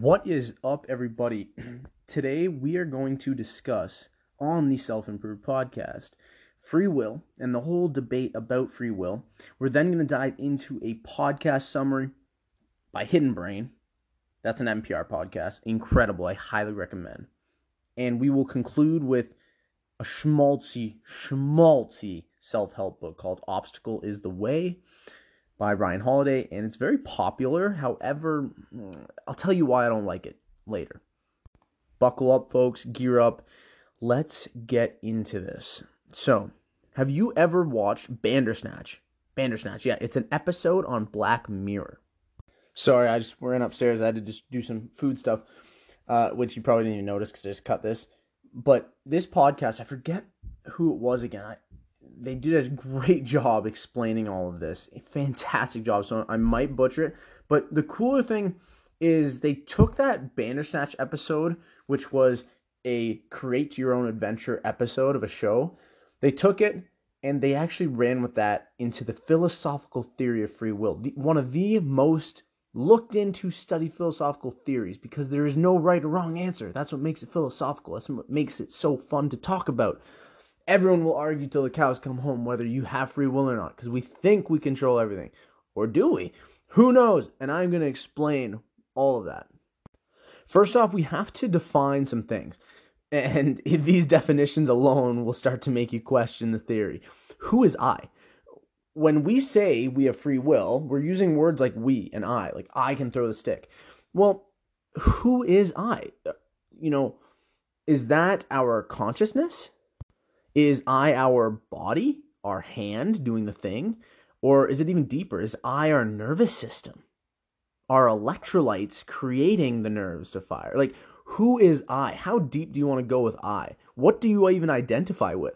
What is up, everybody? Today we are going to discuss on the Self Improved podcast free will and the whole debate about free will. We're then going to dive into a podcast summary by Hidden Brain. That's an NPR podcast. Incredible. I highly recommend. And we will conclude with a schmaltzy, schmaltzy self help book called Obstacle is the Way by Ryan Holiday, and it's very popular. However, I'll tell you why I don't like it later. Buckle up, folks, gear up. Let's get into this. So, have you ever watched Bandersnatch? Bandersnatch, yeah, it's an episode on Black Mirror. Sorry, I just ran upstairs. I had to just do some food stuff, uh, which you probably didn't even notice because I just cut this. But this podcast, I forget who it was again. I, they did a great job explaining all of this. A fantastic job. So I might butcher it. But the cooler thing is they took that Bandersnatch episode, which was a create your own adventure episode of a show. They took it and they actually ran with that into the philosophical theory of free will. One of the most looked into study philosophical theories because there is no right or wrong answer. That's what makes it philosophical. That's what makes it so fun to talk about everyone will argue till the cows come home whether you have free will or not because we think we control everything. Or do we? Who knows? And I'm going to explain all of that. First off, we have to define some things. And these definitions alone will start to make you question the theory. Who is I? When we say we have free will, we're using words like we and I, like I can throw the stick. Well, who is I? You know, is that our consciousness? Is I our body, our hand doing the thing? Or is it even deeper? Is I our nervous system? Our electrolytes creating the nerves to fire? Like, who is I? How deep do you want to go with I? What do you even identify with?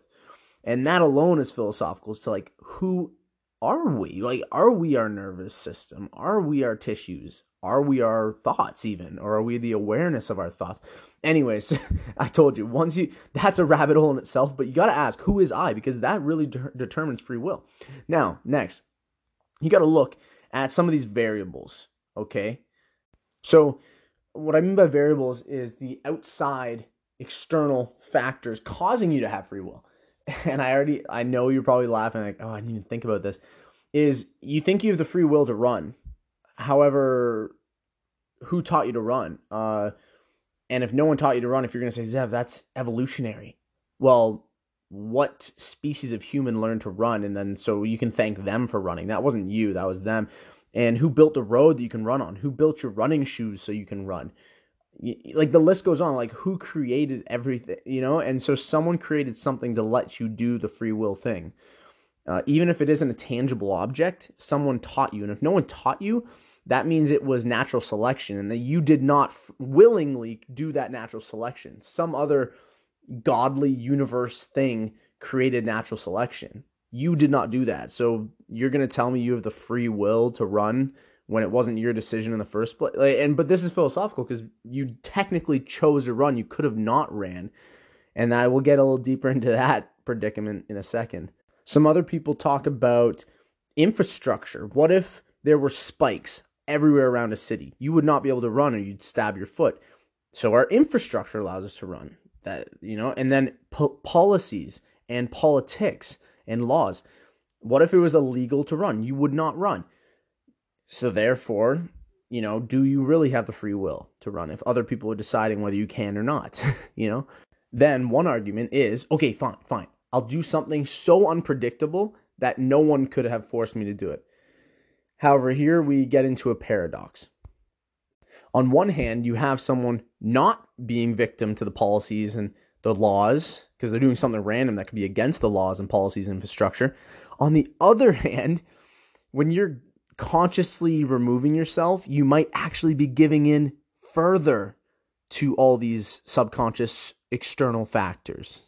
And that alone is philosophical as to like, who are we? Like, are we our nervous system? Are we our tissues? Are we our thoughts even? Or are we the awareness of our thoughts? Anyways, I told you, once you, that's a rabbit hole in itself, but you got to ask, who is I? Because that really de- determines free will. Now, next, you got to look at some of these variables, okay? So, what I mean by variables is the outside external factors causing you to have free will. And I already, I know you're probably laughing, like, oh, I didn't even think about this. Is you think you have the free will to run. However, who taught you to run? Uh, and if no one taught you to run, if you're going to say, Zev, that's evolutionary. Well, what species of human learned to run? And then so you can thank them for running. That wasn't you, that was them. And who built the road that you can run on? Who built your running shoes so you can run? Like the list goes on, like who created everything, you know? And so someone created something to let you do the free will thing. Uh, even if it isn't a tangible object, someone taught you. And if no one taught you, that means it was natural selection and that you did not f- willingly do that natural selection. Some other godly universe thing created natural selection. You did not do that. So you're going to tell me you have the free will to run when it wasn't your decision in the first place. And but this is philosophical because you technically chose to run. You could have not ran. And I will get a little deeper into that predicament in a second. Some other people talk about infrastructure. What if there were spikes everywhere around a city. You would not be able to run or you'd stab your foot. So our infrastructure allows us to run. That you know, and then po- policies and politics and laws. What if it was illegal to run? You would not run. So therefore, you know, do you really have the free will to run if other people are deciding whether you can or not, you know? Then one argument is, okay, fine, fine. I'll do something so unpredictable that no one could have forced me to do it. However, here we get into a paradox. On one hand, you have someone not being victim to the policies and the laws because they're doing something random that could be against the laws and policies and infrastructure. On the other hand, when you're consciously removing yourself, you might actually be giving in further to all these subconscious external factors.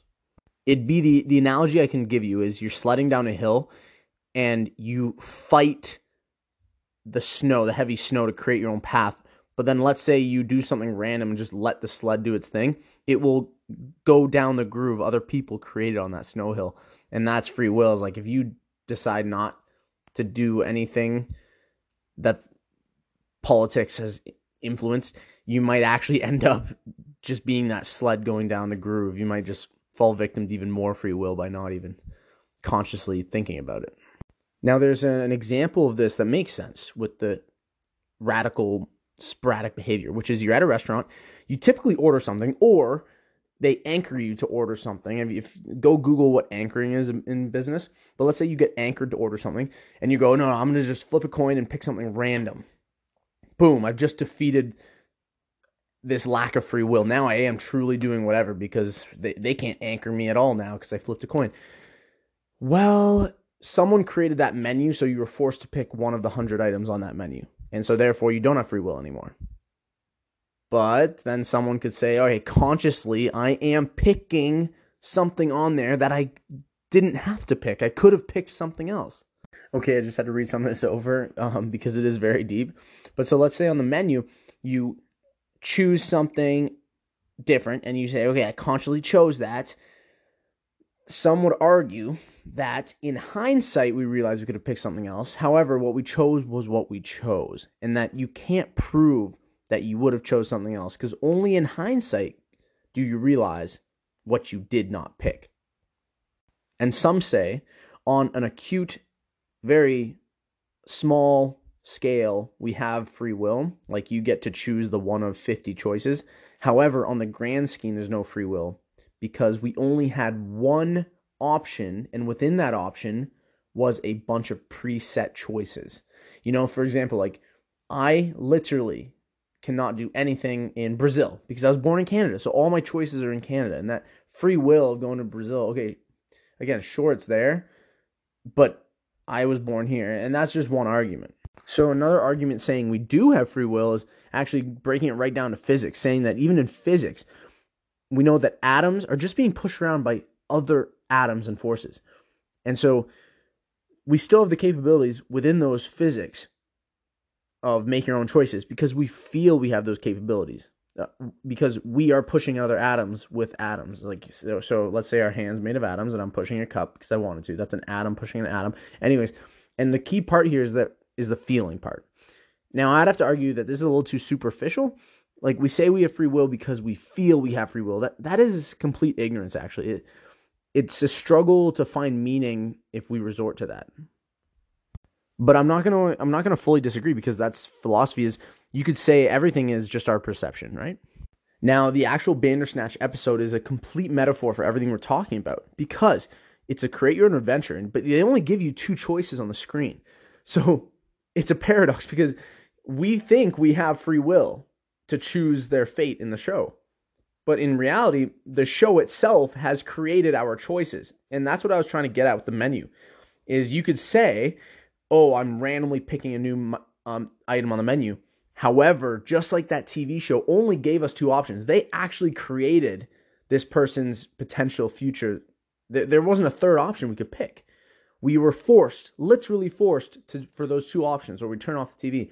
It'd be the, the analogy I can give you is you're sledding down a hill and you fight the snow, the heavy snow to create your own path. But then let's say you do something random and just let the sled do its thing, it will go down the groove other people created on that snow hill. And that's free will. Is like if you decide not to do anything that politics has influenced, you might actually end up just being that sled going down the groove. You might just fall victim to even more free will by not even consciously thinking about it. Now, there's an example of this that makes sense with the radical sporadic behavior, which is you're at a restaurant, you typically order something, or they anchor you to order something. If, if go Google what anchoring is in, in, business, but let's say you get anchored to order something, and you go, no, no, I'm gonna just flip a coin and pick something random. Boom! I've just defeated this lack of free will. Now I am truly doing whatever because they, they can't anchor me at all now because I flipped a coin. Well, someone created that menu, so you were forced to pick one of the hundred items on that menu. And so therefore you don't have free will anymore. But then someone could say, okay, consciously, I am picking something on there that I didn't have to pick. I could have picked something else. Okay, I just had to read some of this over um, because it is very deep. But so let's say on the menu, you choose something different and you say, okay, I consciously chose that. Some would argue that in hindsight we realized we could have picked something else. However, what we chose was what we chose, and that you can't prove that you would have chose something else because only in hindsight do you realize what you did not pick. And some say on an acute, very small scale, we have free will, like you get to choose the one of 50 choices. However, on the grand scheme, there's no free will because we only had one option, and within that option was a bunch of preset choices. You know, for example, like I literally cannot do anything in Brazil because I was born in Canada. So all my choices are in Canada. And that free will of going to Brazil, okay, again, sure, it's there, but I was born here. And that's just one argument. So another argument saying we do have free will is actually breaking it right down to physics, saying that even in physics, we know that atoms are just being pushed around by other atoms and forces. And so we still have the capabilities within those physics of making our own choices because we feel we have those capabilities. Uh, because we are pushing other atoms with atoms. Like so, so, let's say our hands made of atoms, and I'm pushing a cup because I wanted to. That's an atom pushing an atom. Anyways, and the key part here is that is the feeling part. Now I'd have to argue that this is a little too superficial. Like we say we have free will because we feel we have free will. That that is complete ignorance. Actually, it, it's a struggle to find meaning if we resort to that. But I'm not gonna I'm not gonna fully disagree because that's philosophy is you could say everything is just our perception, right? Now the actual Bandersnatch episode is a complete metaphor for everything we're talking about because it's a create your own adventure, but they only give you two choices on the screen. So it's a paradox because we think we have free will to choose their fate in the show. But in reality, the show itself has created our choices. And that's what I was trying to get at with the menu. Is you could say, "Oh, I'm randomly picking a new um, item on the menu." However, just like that TV show only gave us two options, they actually created this person's potential future. There wasn't a third option we could pick. We were forced, literally forced, to for those two options, or we turn off the TV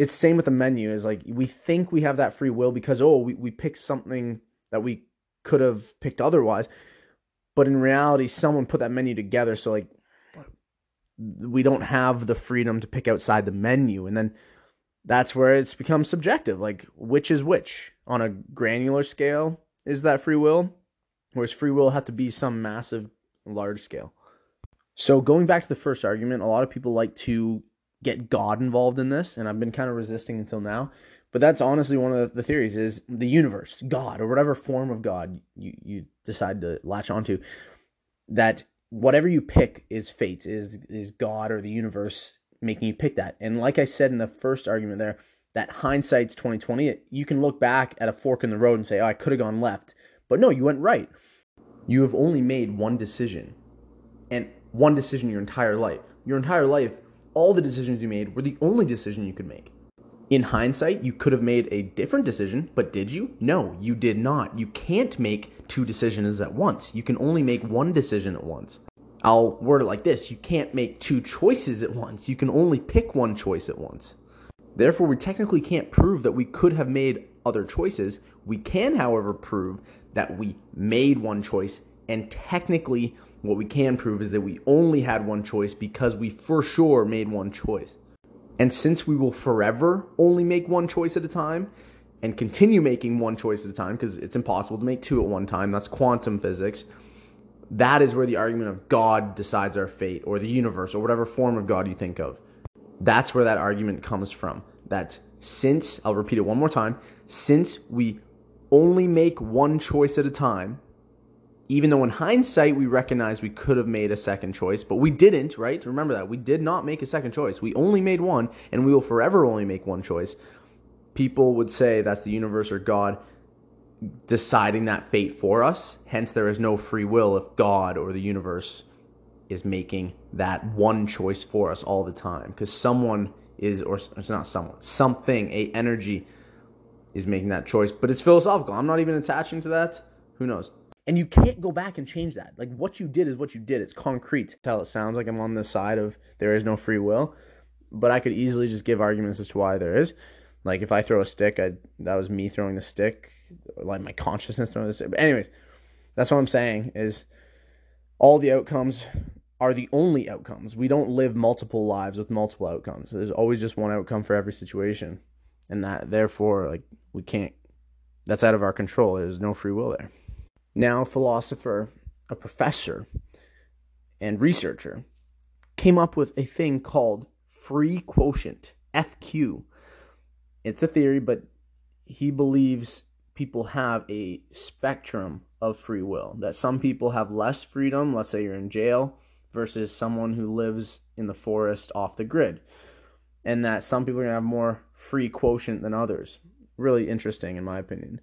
it's same with the menu is like we think we have that free will because oh we, we picked something that we could have picked otherwise. But in reality someone put that menu together so like we don't have the freedom to pick outside the menu. And then that's where it's become subjective like which is which? On a granular scale is that free will? Whereas free will have to be some massive large scale? So going back to the first argument a lot of people like to get God involved in this, and I've been kind of resisting until now. But that's honestly one of the theories is the universe, God, or whatever form of God you, you decide to latch onto, that whatever you pick is fate, is is God or the universe making you pick that. And like I said in the first argument there, that hindsight's 2020, you can look back at a fork in the road and say, oh, I could have gone left. But no, you went right. You have only made one decision. And one decision your entire life. Your entire life all the decisions you made were the only decision you could make. In hindsight, you could have made a different decision, but did you? No, you did not. You can't make two decisions at once. You can only make one decision at once. I'll word it like this you can't make two choices at once. You can only pick one choice at once. Therefore, we technically can't prove that we could have made other choices. We can, however, prove that we made one choice and technically what we can prove is that we only had one choice because we for sure made one choice. And since we will forever only make one choice at a time and continue making one choice at a time because it's impossible to make two at one time, that's quantum physics. That is where the argument of God decides our fate or the universe or whatever form of God you think of. That's where that argument comes from. That since, I'll repeat it one more time, since we only make one choice at a time, even though in hindsight we recognize we could have made a second choice, but we didn't, right? Remember that. We did not make a second choice. We only made one, and we will forever only make one choice. People would say that's the universe or God deciding that fate for us. Hence, there is no free will if God or the universe is making that one choice for us all the time. Because someone is, or it's not someone, something, a energy is making that choice. But it's philosophical. I'm not even attaching to that. Who knows? And you can't go back and change that. Like what you did is what you did. It's concrete. Tell it sounds like I'm on the side of there is no free will, but I could easily just give arguments as to why there is. Like if I throw a stick, I that was me throwing the stick, like my consciousness throwing the stick. But anyways, that's what I'm saying is all the outcomes are the only outcomes. We don't live multiple lives with multiple outcomes. There's always just one outcome for every situation. And that therefore like we can't that's out of our control. There's no free will there now a philosopher, a professor, and researcher, came up with a thing called free quotient, FQ. It's a theory, but he believes people have a spectrum of free will. That some people have less freedom, let's say you're in jail, versus someone who lives in the forest off the grid. And that some people are going to have more free quotient than others. Really interesting, in my opinion.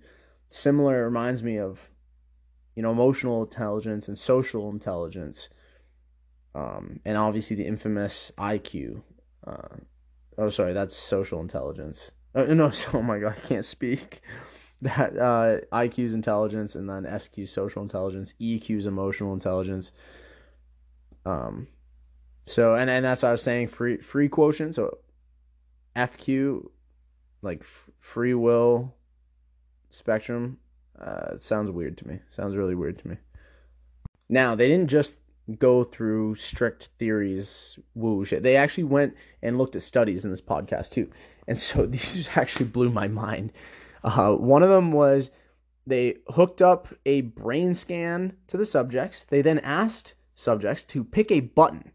Similar reminds me of you know, emotional intelligence and social intelligence, um, and obviously the infamous IQ. Uh, oh, sorry, that's social intelligence. Uh, no, oh my god, I can't speak. That uh, IQ is intelligence, and then SQ is social intelligence, EQ is emotional intelligence. Um, so and and that's what I was saying. Free free quotient. So FQ, like f- free will spectrum uh, it sounds weird to me. Sounds really weird to me. Now, they didn't just go through strict theories, woo shit. They actually went and looked at studies in this podcast too. And so these actually blew my mind. Uh, one of them was they hooked up a brain scan to the subjects. They then asked subjects to pick a button.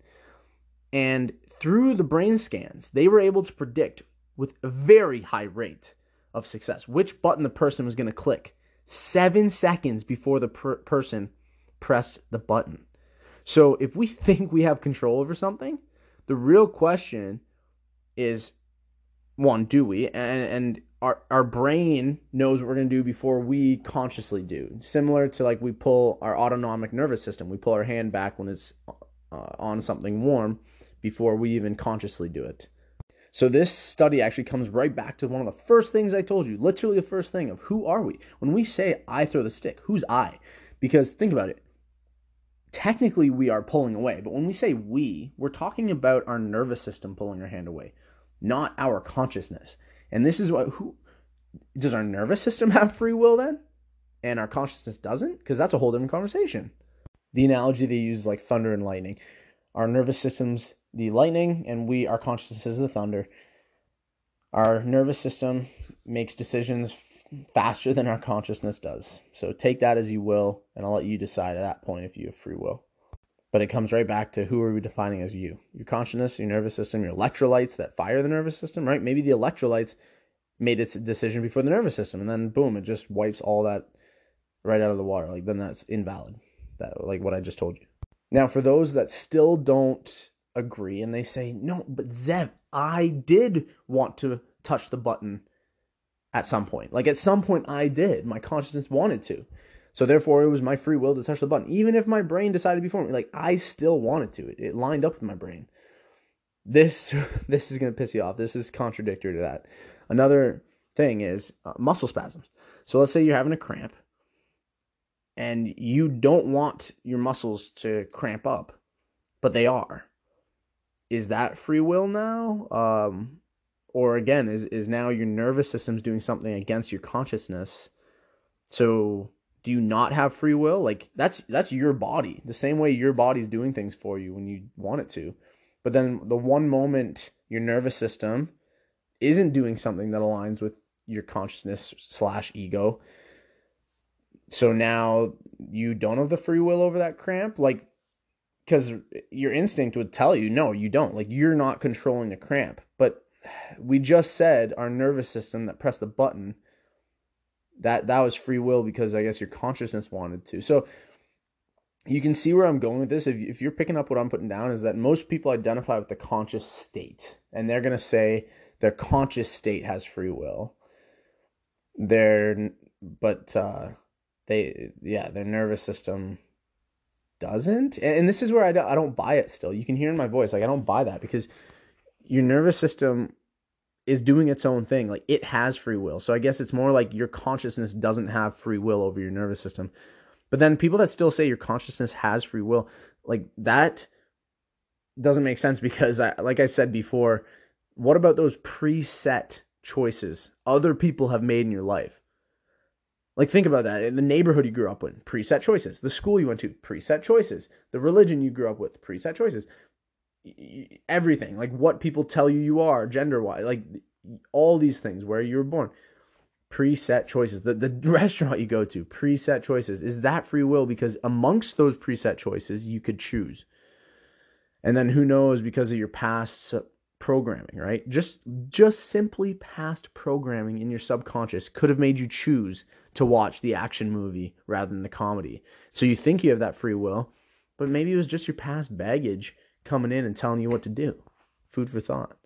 And through the brain scans, they were able to predict with a very high rate of success which button the person was going to click seven seconds before the per- person pressed the button. So if we think we have control over something, the real question is one, do we? And and our our brain knows what we're gonna do before we consciously do. Similar to like we pull our autonomic nervous system. We pull our hand back when it's uh, on something warm before we even consciously do it. So this study actually comes right back to one of the first things I told you, literally the first thing of who are we? When we say I throw the stick, who's I? Because think about it. Technically we are pulling away, but when we say we, we're talking about our nervous system pulling our hand away, not our consciousness. And this is what who does our nervous system have free will then? And our consciousness doesn't? Because that's a whole different conversation. The analogy they use is like thunder and lightning. Our nervous systems the lightning and we our consciousness is the thunder. Our nervous system makes decisions faster than our consciousness does. So take that as you will, and I'll let you decide at that point if you have free will. But it comes right back to who are we defining as you? Your consciousness, your nervous system, your electrolytes that fire the nervous system, right? Maybe the electrolytes made its decision before the nervous system, and then boom, it just wipes all that right out of the water. Like then that's invalid. That like what I just told you. Now, for those that still don't agree and they say, no, but Zev, I did want to touch the button at some point. Like at some point, I did. My consciousness wanted to. So therefore, it was my free will to touch the button. Even if my brain decided before me, like I still wanted to. It, it lined up with my brain. This this is gonna piss you off. This is contradictory to that. Another thing is uh, muscle spasms. So let's say you're having a cramp, and you don't want your muscles to cramp up, but they are is that free will now? Um, or again, is is now your nervous system's doing something against your consciousness? So do you not have free will? Like that's that's your body. The same way your body's doing things for you when you want it to. But then the one moment your nervous system isn't doing something that aligns with your consciousness slash ego. So now you don't have the free will over that cramp. Like because your instinct would tell you no you don't. Like you're not controlling the cramp. But we just said our nervous system that pressed the button that that was free will because i guess your consciousness wanted to. So you can see where i'm going with this. If, if you're picking up what i'm putting down is that most people identify with the conscious state and they're going to say their conscious state has free will. Their but uh they yeah their nervous system doesn't? And this is where I don't, I don't buy it still. You can hear in my voice like i don't buy that because your nervous system is doing its own thing. Like it has free will. So i guess it's more like your consciousness doesn't have free will over your nervous system. But then people that still say your consciousness has free will like that doesn't make sense because I, like i said before what about those preset choices other people have made in your life like, think about that. The neighborhood you grew up in, preset choices. The school you went to, preset choices. The religion you grew up with, preset choices. Everything, like what people tell you you are, gender wise, like all these things, where you were born, preset choices. The, the restaurant you go to, preset choices. Is that free will? Because amongst those preset choices, you could choose. And then who knows, because of your past programming, right? Just just simply past programming in your subconscious could have made you choose to watch the action movie rather than the comedy. So you think you have that free will, but maybe it was just your past baggage coming in and telling you what to do. Food for thought.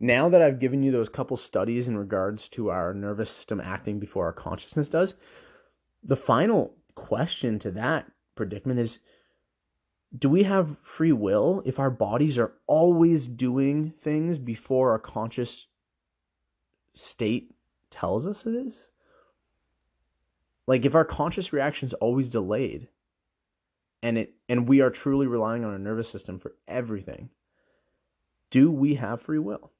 Now that I've given you those couple studies in regards to our nervous system acting before our consciousness does, the final question to that predicament is do we have free will if our bodies are always doing things before our conscious state tells us it is? Like if our conscious reaction is always delayed and it and we are truly relying on our nervous system for everything, do we have free will?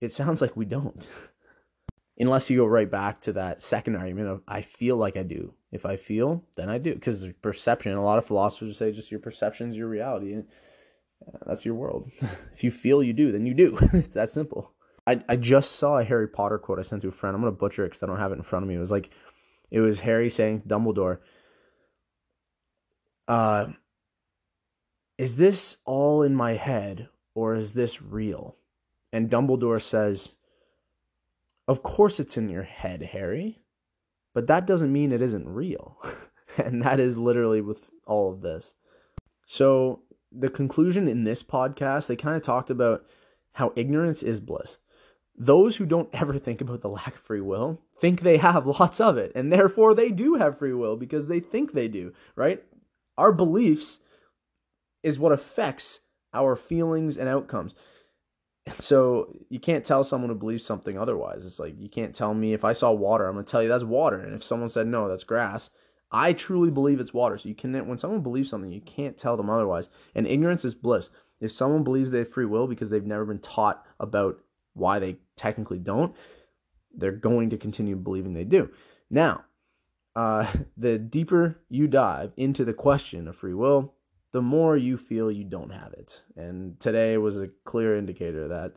It sounds like we don't. Unless you go right back to that second argument of I feel like I do. If I feel, then I do. Because perception, a lot of philosophers say just your perception is your reality. And uh, that's your world. if you feel you do, then you do. it's that simple. I, I just saw a Harry Potter quote I sent to a friend. I'm going to butcher it because I don't have it in front of me. It was like, it was Harry saying Dumbledore, uh, is this all in my head or is this real? And Dumbledore says, Of course it's in your head, Harry. But that doesn't mean it isn't real. and that is literally with all of this. So, the conclusion in this podcast, they kind of talked about how ignorance is bliss. Those who don't ever think about the lack of free will think they have lots of it, and therefore they do have free will because they think they do, right? Our beliefs is what affects our feelings and outcomes. And So you can't tell someone to believe something otherwise. It's like you can't tell me if I saw water, I'm gonna tell you that's water, and if someone said no, that's grass. I truly believe it's water. So you can when someone believes something, you can't tell them otherwise. And ignorance is bliss. If someone believes they have free will because they've never been taught about why they technically don't, they're going to continue believing they do. Now, uh, the deeper you dive into the question of free will, the more you feel you don't have it. And today was a clear indicator of that.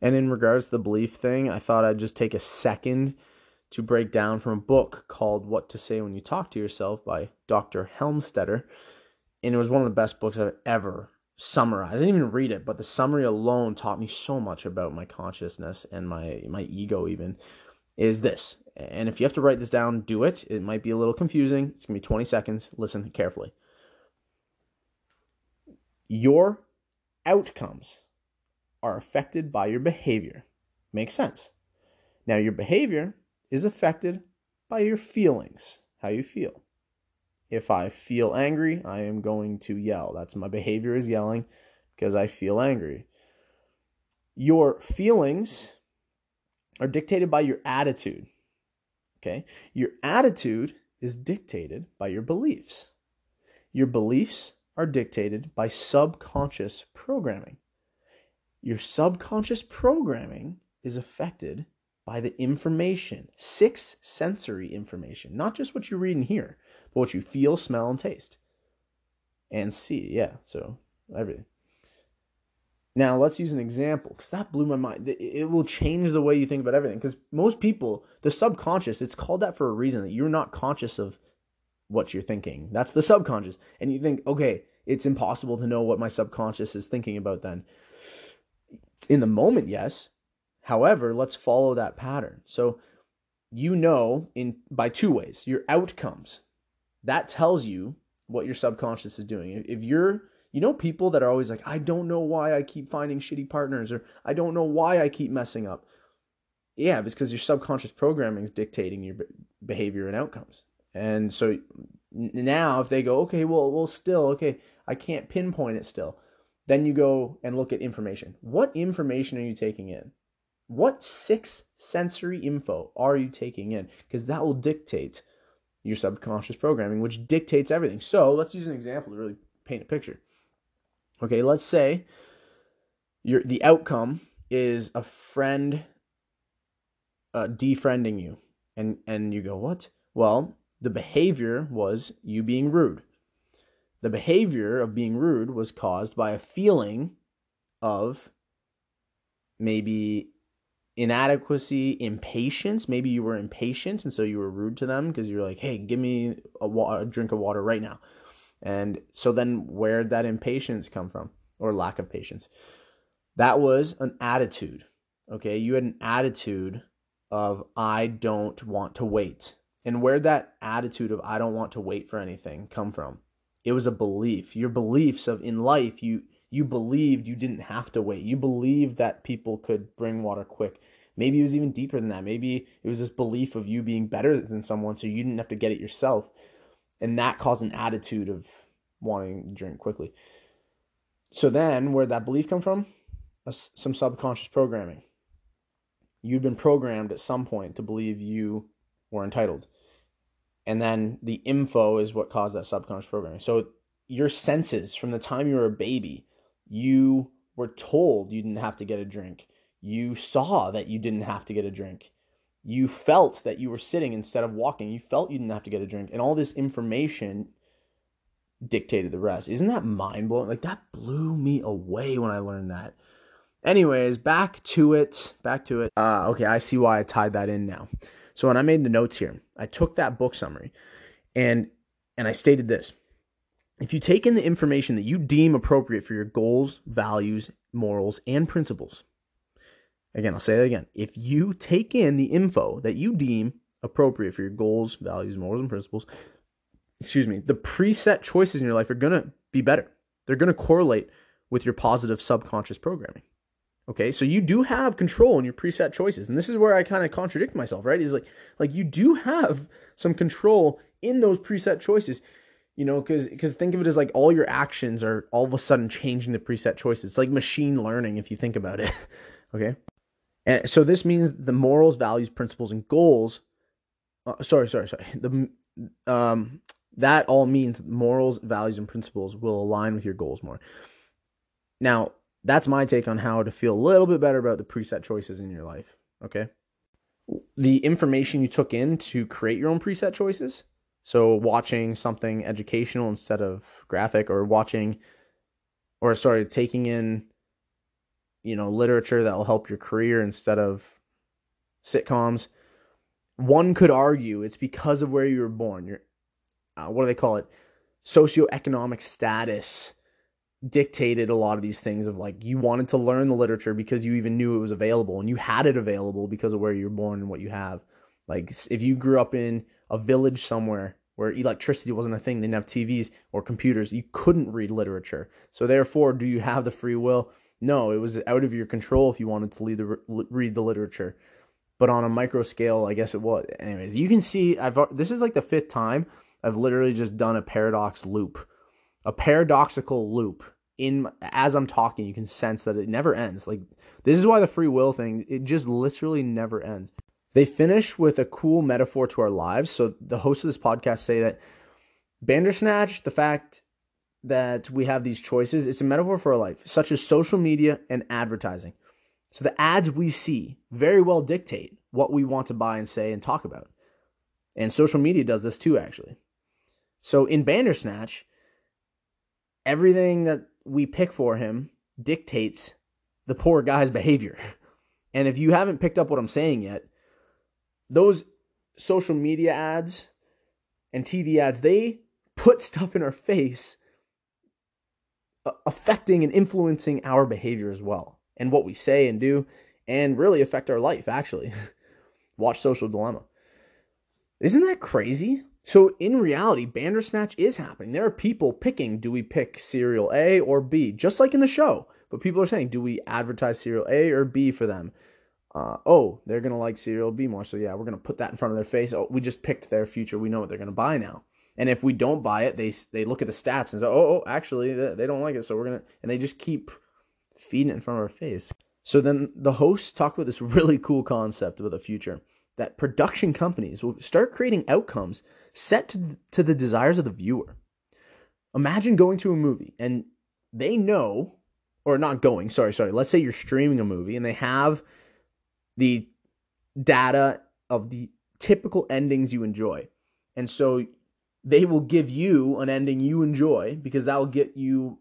And in regards to the belief thing, I thought I'd just take a second to break down from a book called What to Say When You Talk to Yourself by Dr. Helmstetter. And it was one of the best books I've ever summarized. I didn't even read it, but the summary alone taught me so much about my consciousness and my my ego even is this. And if you have to write this down, do it. It might be a little confusing. It's going to be 20 seconds. Listen carefully your outcomes are affected by your behavior. Makes sense. Now, your behavior is affected by your feelings, how you feel. If I feel angry, I am going to yell. That's my behavior is yelling because I feel angry. Your feelings are dictated by your attitude. Okay? Your attitude is dictated by your beliefs. Your beliefs are dictated by subconscious programming. Your subconscious programming is affected by the information, six sensory information, not just what you read and hear, but what you feel, smell, and taste. And see, yeah, so everything. Now, let's use an example because that blew my mind. It will change the way you think about everything because most people, the subconscious, it's called that for a reason that you're not conscious of what you're thinking. That's the subconscious. And you think, okay, it's impossible to know what my subconscious is thinking about then. In the moment, yes. However, let's follow that pattern. So you know in by two ways. Your outcomes. That tells you what your subconscious is doing. If you're you know people that are always like I don't know why I keep finding shitty partners or I don't know why I keep messing up. Yeah, it's because your subconscious programming is dictating your behavior and outcomes. And so now if they go, okay, well, well, still, okay, I can't pinpoint it still. Then you go and look at information. What information are you taking in? What six sensory info are you taking in? Because that will dictate your subconscious programming, which dictates everything. So let's use an example to really paint a picture. Okay, let's say your the outcome is a friend uh, defriending you, and and you go what? Well, the behavior was you being rude. The behavior of being rude was caused by a feeling of maybe inadequacy, impatience. Maybe you were impatient and so you were rude to them because you're like, hey, give me a, wa- a drink of water right now. And so then where'd that impatience come from or lack of patience? That was an attitude. Okay. You had an attitude of, I don't want to wait. And where'd that attitude of, I don't want to wait for anything come from? It was a belief. Your beliefs of in life, you you believed you didn't have to wait. You believed that people could bring water quick. Maybe it was even deeper than that. Maybe it was this belief of you being better than someone so you didn't have to get it yourself. And that caused an attitude of wanting to drink quickly. So then, where that belief come from? some subconscious programming. You've been programmed at some point to believe you were entitled. And then the info is what caused that subconscious programming. So your senses from the time you were a baby you were told you didn't have to get a drink. You saw that you didn't have to get a drink. You felt that you were sitting instead of walking. You felt you didn't have to get a drink. And all this information dictated the rest. Isn't that mind blowing? Like, that blew me away when I learned that. Anyways, back to it. Back to it. Uh, okay, I see why I tied that in now. So when I made the notes here, I took that book summary and and I stated this if you take in the information that you deem appropriate for your goals, values, morals, and principles, again, I'll say that again. If you take in the info that you deem appropriate for your goals, values, morals, and principles, excuse me, the preset choices in your life are going to be better. They're going to correlate with your positive subconscious programming. Okay, so you do have control in your preset choices, and this is where I kind of contradict myself, right? Is like, like you do have some control in those preset choices you know because because think of it as like all your actions are all of a sudden changing the preset choices. It's like machine learning if you think about it okay? And so this means the morals values principles and goals uh, sorry sorry sorry the um that all means morals values and principles will align with your goals more. Now that's my take on how to feel a little bit better about the preset choices in your life okay? The information you took in to create your own preset choices so watching something educational instead of graphic or watching or sorry, taking in you know, literature that will help your career instead of sitcoms. One could argue it's because of where you were born. Your uh, what do they call it? Socioeconomic status dictated a lot of these things of like you wanted to learn the literature because you even knew it was available and you had it available because of where you were born and what you have. Like if you grew up in a village somewhere where electricity wasn't a thing, they didn't have TVs or computers, you couldn't read literature. So therefore, do you have the free will? No, it was out of your control if you wanted to the, read the literature. But on a micro scale, I guess it was. Anyways, you can see I've this is like the fifth time I've literally just done a paradox loop, a paradoxical loop. In as I'm talking, you can sense that it never ends. Like this is why the free will thing it just literally never ends. They finish with a cool metaphor to our lives. So the hosts of this podcast say that Bandersnatch, the fact that we have these choices, it's a metaphor for our life, such as social media and advertising. So the ads we see very well dictate what we want to buy and say and talk about. And social media does this too, actually. So in Bandersnatch, everything that we pick for him dictates the poor guy's behavior. And if you haven't picked up what I'm saying yet, those social media ads and TV ads, they put stuff in our face affecting and influencing our behavior as well and what we say and do and really affect our life actually. Watch Social Dilemma. Isn't that crazy? So in reality, Bandersnatch is happening. There are people picking do we pick cereal A or B, just like in the show. But people are saying, do we advertise cereal A or B for them? Uh, oh, they're gonna like cereal B more, so yeah, we're gonna put that in front of their face. Oh, we just picked their future. We know what they're gonna buy now. And if we don't buy it, they they look at the stats and say, oh, oh actually, they don't like it, so we're gonna, and they just keep feeding it in front of our face. So then the hosts talk about this really cool concept about the future that production companies will start creating outcomes set to, to the desires of the viewer. Imagine going to a movie and they know, or not going, sorry, sorry, let's say you're streaming a movie and they have the data of the typical endings you enjoy. And so they will give you an ending you enjoy because that will get you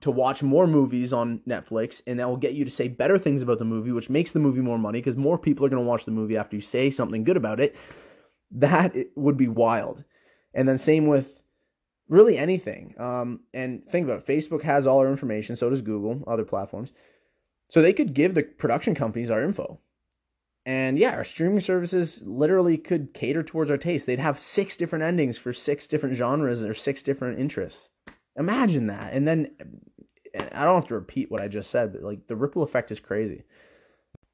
to watch more movies on Netflix and that will get you to say better things about the movie, which makes the movie more money because more people are going to watch the movie after you say something good about it. That would be wild. And then same with really anything. Um, and think about it, Facebook has all our information, so does Google, other platforms. So they could give the production companies our info. And yeah, our streaming services literally could cater towards our taste. They'd have six different endings for six different genres or six different interests. Imagine that. And then I don't have to repeat what I just said, but like the ripple effect is crazy.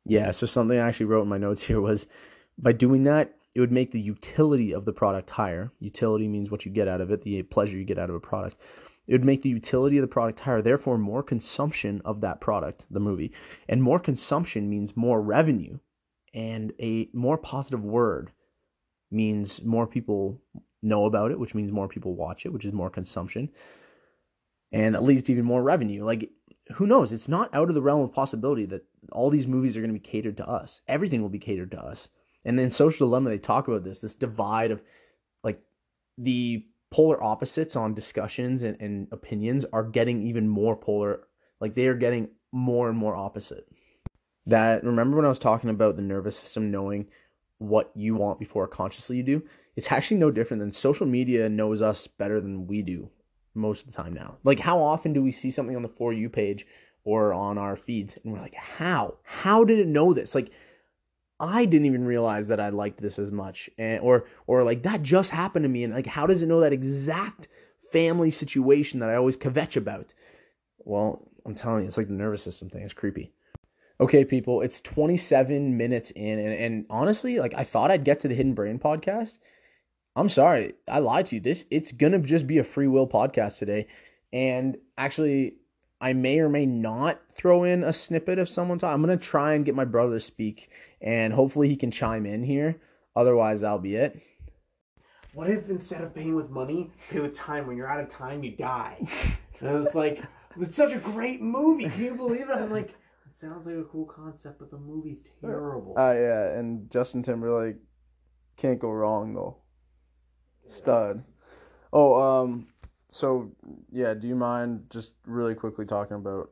Yeah, so something I actually wrote in my notes here was by doing that, it would make the utility of the product higher. Utility means what you get out of it, the pleasure you get out of a product. It would make the utility of the product higher, therefore, more consumption of that product, the movie. And more consumption means more revenue and a more positive word means more people know about it, which means more people watch it, which is more consumption, and that leads to even more revenue. Like, who knows? It's not out of the realm of possibility that all these movies are going to be catered to us. Everything will be catered to us. And then Social Dilemma, they talk about this, this divide of like the polar opposites on discussions and, and opinions are getting even more polar. Like they are getting more and more opposite that remember when I was talking about the nervous system knowing what you want before consciously you do? It's actually no different than social media knows us better than we do most of the time now. Like how often do we see something on the for you page or on our feeds and we're like, "How? How did it know this?" Like I didn't even realize that I liked this as much and or or like that just happened to me and like how does it know that exact family situation that I always kvetch about? Well, I'm telling you, it's like the nervous system thing. It's creepy. Okay, people, it's 27 minutes in, and, and honestly, like I thought I'd get to the Hidden Brain podcast. I'm sorry, I lied to you. This it's gonna just be a free will podcast today, and actually, I may or may not throw in a snippet of someone talking. I'm gonna try and get my brother to speak, and hopefully he can chime in here. Otherwise, that'll be it. What if instead of paying with money, pay with time? When you're out of time, you die. and I was like, it's such a great movie. Can you believe it? I'm like sounds like a cool concept, but the movie's terrible. Uh, yeah, and Justin Timberlake can't go wrong though. Stud. Oh, um, so yeah, do you mind just really quickly talking about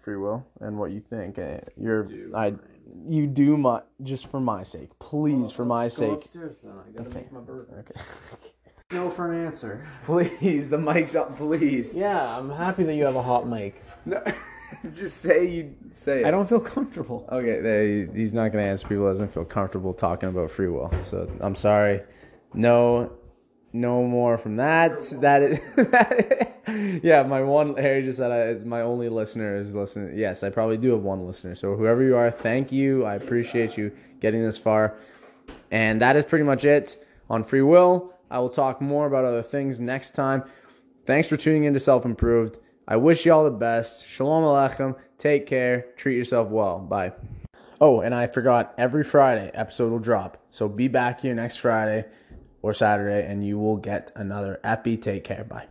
free will and what you think? Uh, you're, I, mind. you do my just for my sake, please, well, for my sake. Upstairs then. I gotta okay. make my burger. Okay. no for an answer. Please, the mic's up, please. Yeah, I'm happy that you have a hot mic. No. Just say you say it. I don't feel comfortable. Okay, they, he's not going to answer people doesn't feel comfortable talking about free will. So I'm sorry. No, no more from that. That is, yeah. My one Harry just said I, my only listener is listening. Yes, I probably do have one listener. So whoever you are, thank you. I appreciate you getting this far. And that is pretty much it on free will. I will talk more about other things next time. Thanks for tuning in to Self Improved. I wish you all the best. Shalom Aleichem. Take care. Treat yourself well. Bye. Oh, and I forgot every Friday episode will drop. So be back here next Friday or Saturday and you will get another epi. Take care. Bye.